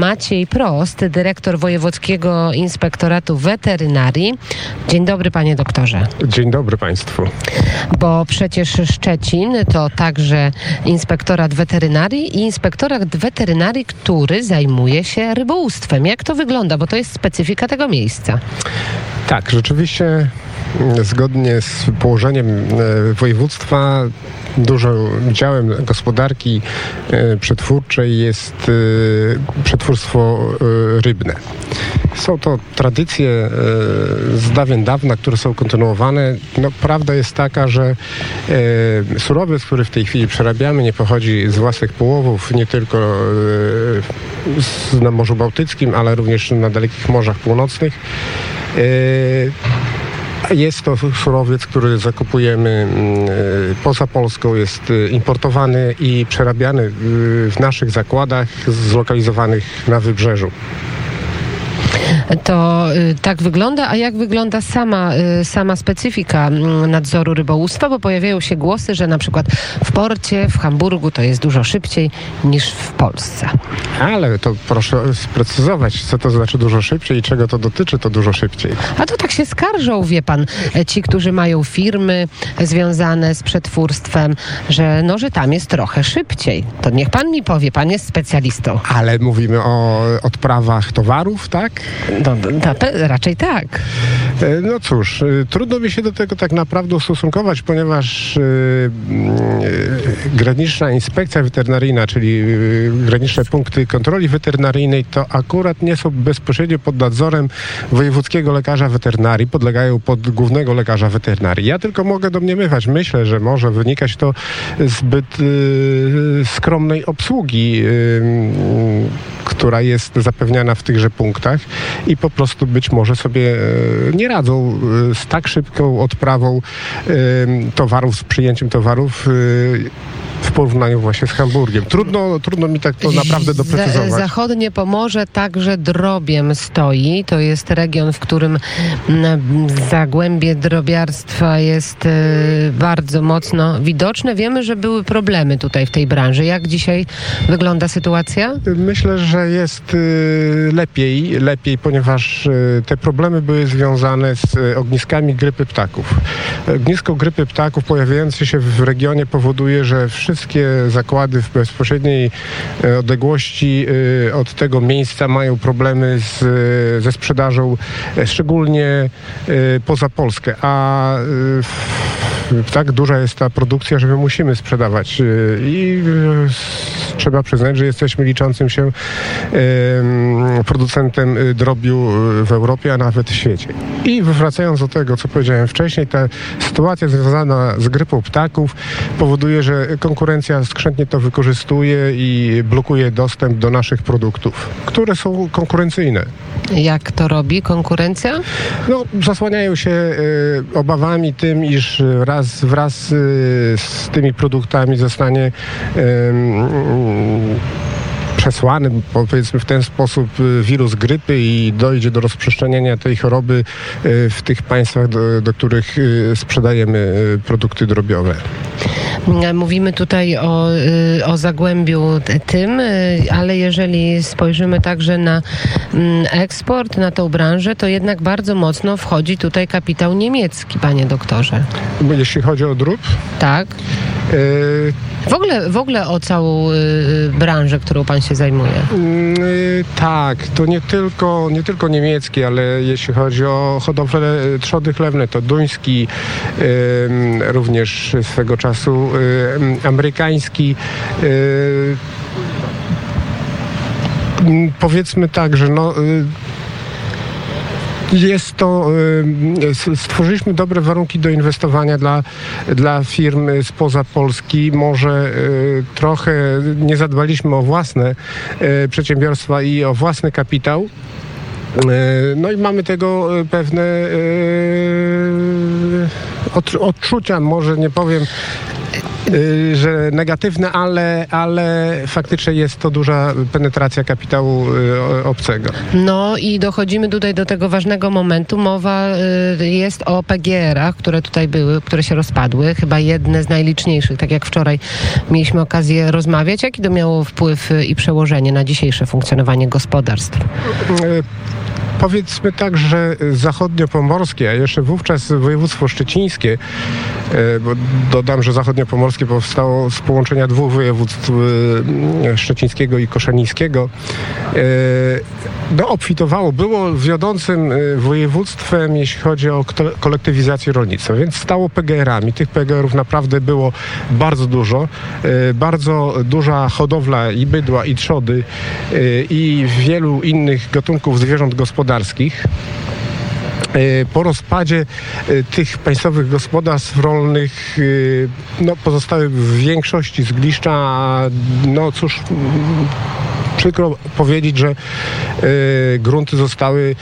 Maciej Prost, dyrektor Wojewódzkiego Inspektoratu Weterynarii. Dzień dobry, panie doktorze. Dzień dobry państwu. Bo przecież Szczecin to także Inspektorat Weterynarii i Inspektorat Weterynarii, który zajmuje się rybołówstwem. Jak to wygląda? Bo to jest specyfika tego miejsca. Tak, rzeczywiście zgodnie z położeniem e, województwa dużym działem gospodarki e, przetwórczej jest e, przetwórstwo rybne. Są to tradycje z dawien dawna, które są kontynuowane. No, prawda jest taka, że surowiec, który w tej chwili przerabiamy, nie pochodzi z własnych połowów, nie tylko na Morzu Bałtyckim, ale również na dalekich morzach północnych. Jest to surowiec, który zakupujemy mm, e, poza Polską, jest e, importowany i przerabiany e, w naszych zakładach zlokalizowanych na wybrzeżu. To y, tak wygląda, a jak wygląda sama, y, sama specyfika mm, nadzoru rybołówstwa? Bo pojawiają się głosy, że na przykład w porcie, w Hamburgu to jest dużo szybciej niż w Polsce. Ale to proszę sprecyzować, co to znaczy dużo szybciej i czego to dotyczy to dużo szybciej. A to tak się skarżą, wie pan, e, ci, którzy mają firmy związane z przetwórstwem, że no, że tam jest trochę szybciej. To niech pan mi powie, pan jest specjalistą. Ale mówimy o odprawach towarów, tak? No, no, raczej tak. E, no cóż, e, trudno mi się do tego tak naprawdę ustosunkować, ponieważ yy, graniczna inspekcja weterynaryjna, czyli graniczne punkty kontroli weterynaryjnej, to akurat nie są bezpośrednio pod nadzorem wojewódzkiego lekarza weterynarii, podlegają pod głównego lekarza weterynarii. Ja tylko mogę domniemywać, myślę, że może wynikać to zbyt skromnej obsługi, która jest zapewniana w tychże punktach i po prostu być może sobie e, nie radzą e, z tak szybką odprawą e, towarów, z przyjęciem towarów w porównaniu właśnie z Hamburgiem. Trudno, trudno mi tak to naprawdę doprecyzować. Zachodnie Pomorze także drobiem stoi. To jest region, w którym mm, zagłębie drobiarstwa jest bardzo mocno widoczne. Wiemy, że były problemy tutaj w tej branży. Jak dzisiaj wygląda sytuacja? Myślę, że jest lepiej, lepiej, ponieważ te problemy były związane z ogniskami grypy ptaków. Ognisko grypy ptaków pojawiające się w regionie powoduje, że wszystkie zakłady w bezpośredniej e, odległości e, od tego miejsca mają problemy z, ze sprzedażą, e, szczególnie poza Polskę, a tak duża jest ta produkcja, że my musimy sprzedawać i trzeba przyznać, że jesteśmy liczącym się producentem drobiu w Europie, a nawet w świecie. I wracając do tego, co powiedziałem wcześniej, ta sytuacja związana z grypą ptaków powoduje, że konkurencja skrzętnie to wykorzystuje i blokuje dostęp do naszych produktów, które są konkurencyjne. Jak to robi konkurencja? No, zasłaniają się y, obawami tym, iż raz, wraz y, z tymi produktami zostanie y, przesłany, powiedzmy w ten sposób, y, wirus grypy i dojdzie do rozprzestrzeniania tej choroby w tych państwach, do, do których sprzedajemy produkty drobiowe. Mówimy tutaj o, o zagłębiu tym, ale jeżeli spojrzymy także na mm, eksport, na tą branżę, to jednak bardzo mocno wchodzi tutaj kapitał niemiecki, panie doktorze. Jeśli chodzi o drób? Tak. W ogóle, w ogóle o całą y, branżę, którą pan się zajmuje. Y, tak, to nie tylko, nie tylko niemiecki, ale jeśli chodzi o hodowlę trzody chlewne, to duński, y, również swego czasu y, amerykański. Y, powiedzmy tak, że no, y, jest to, y, stworzyliśmy dobre warunki do inwestowania dla, dla firm spoza Polski. Może y, trochę nie zadbaliśmy o własne y, przedsiębiorstwa i o własny kapitał. No i mamy tego pewne odczucia, może nie powiem y, że negatywne, ale, ale faktycznie jest to duża penetracja kapitału y, obcego. No i dochodzimy tutaj do tego ważnego momentu. Mowa y, jest o PGR-ach, które tutaj były, które się rozpadły. Chyba jedne z najliczniejszych, tak jak wczoraj mieliśmy okazję rozmawiać. Jaki to miało wpływ y, i przełożenie na dzisiejsze funkcjonowanie gospodarstw? Powiedzmy tak, że zachodniopomorskie, a jeszcze wówczas województwo szczecińskie, e, bo dodam, że zachodniopomorskie powstało z połączenia dwóch województw e, szczecińskiego i koszalińskiego, e, no, obfitowało, było wiodącym województwem, jeśli chodzi o kolektywizację rolnictwa, więc stało PGR-ami. Tych PGR-ów naprawdę było bardzo dużo. Bardzo duża hodowla i bydła, i trzody, i wielu innych gatunków zwierząt gospodarskich. E, Po rozpadzie e, tych państwowych gospodarstw rolnych e, no, pozostały w większości zgliszcza, no cóż, przykro powiedzieć, że e, grunty zostały,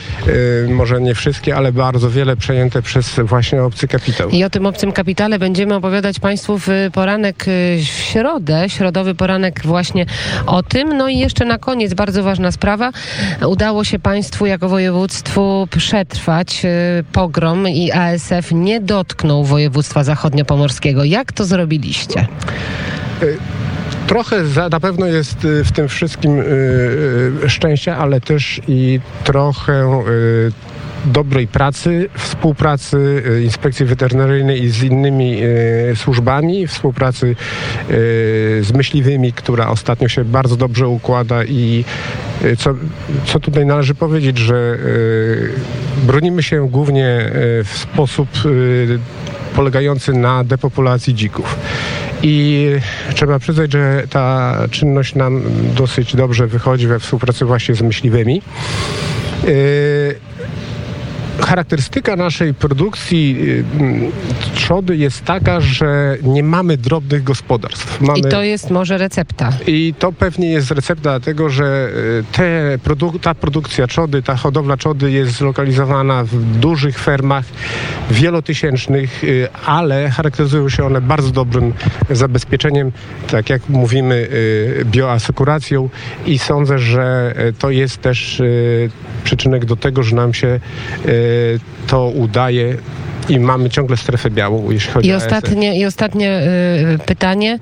e, może nie wszystkie, ale bardzo wiele przejęte przez właśnie obcy kapitał. I o tym obcym kapitale będziemy opowiadać Państwu w poranek y, w środę, środowy poranek właśnie o tym. No i jeszcze na koniec bardzo ważna sprawa. Udało się Państwu jako województwu przetrwać y, pogrom i ASF nie dotknął województwa zachodniopomorskiego. Jak to zrobiliście? Trochę za, na pewno jest y, w tym wszystkim y, y, szczęścia, ale też i trochę dobrej pracy, współpracy Inspekcji Weterynaryjnej i z innymi służbami, współpracy z myśliwymi, która ostatnio się bardzo dobrze układa i co, co tutaj należy powiedzieć, że bronimy się głównie w sposób polegający na depopulacji dzików. I trzeba przyznać, że ta czynność nam dosyć dobrze wychodzi we współpracy właśnie z myśliwymi. Charakterystyka naszej produkcji yy, trzody jest taka, że nie mamy drobnych gospodarstw. Mamy... I to jest może recepta. I to pewnie jest recepta dlatego, że e, te produ- ta produkcja trzody, ta hodowla trzody jest zlokalizowana w dużych fermach wielotysięcznych, e, ale charakteryzują się one bardzo dobrym zabezpieczeniem, tak jak mówimy, bioasekuracją i sądzę, że to jest też przyczynek do tego, że nam się to udaje i mamy ciągle strefę białą, jeśli chodzi I o ostatnie, i ostatnie y, pytanie.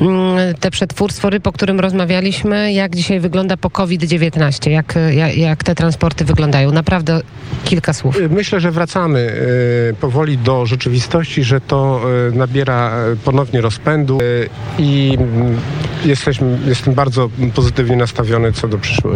Mm, te przetwórstwo ryb, o którym rozmawialiśmy, jak dzisiaj wygląda po COVID-19? Jak, jak, jak te transporty wyglądają? Naprawdę kilka słów. Myślę, że wracamy e, powoli do rzeczywistości, że to e, nabiera e, ponownie rozpędu i mm, jesteśmy, jestem bardzo pozytywnie nastawiony co do przyszłości.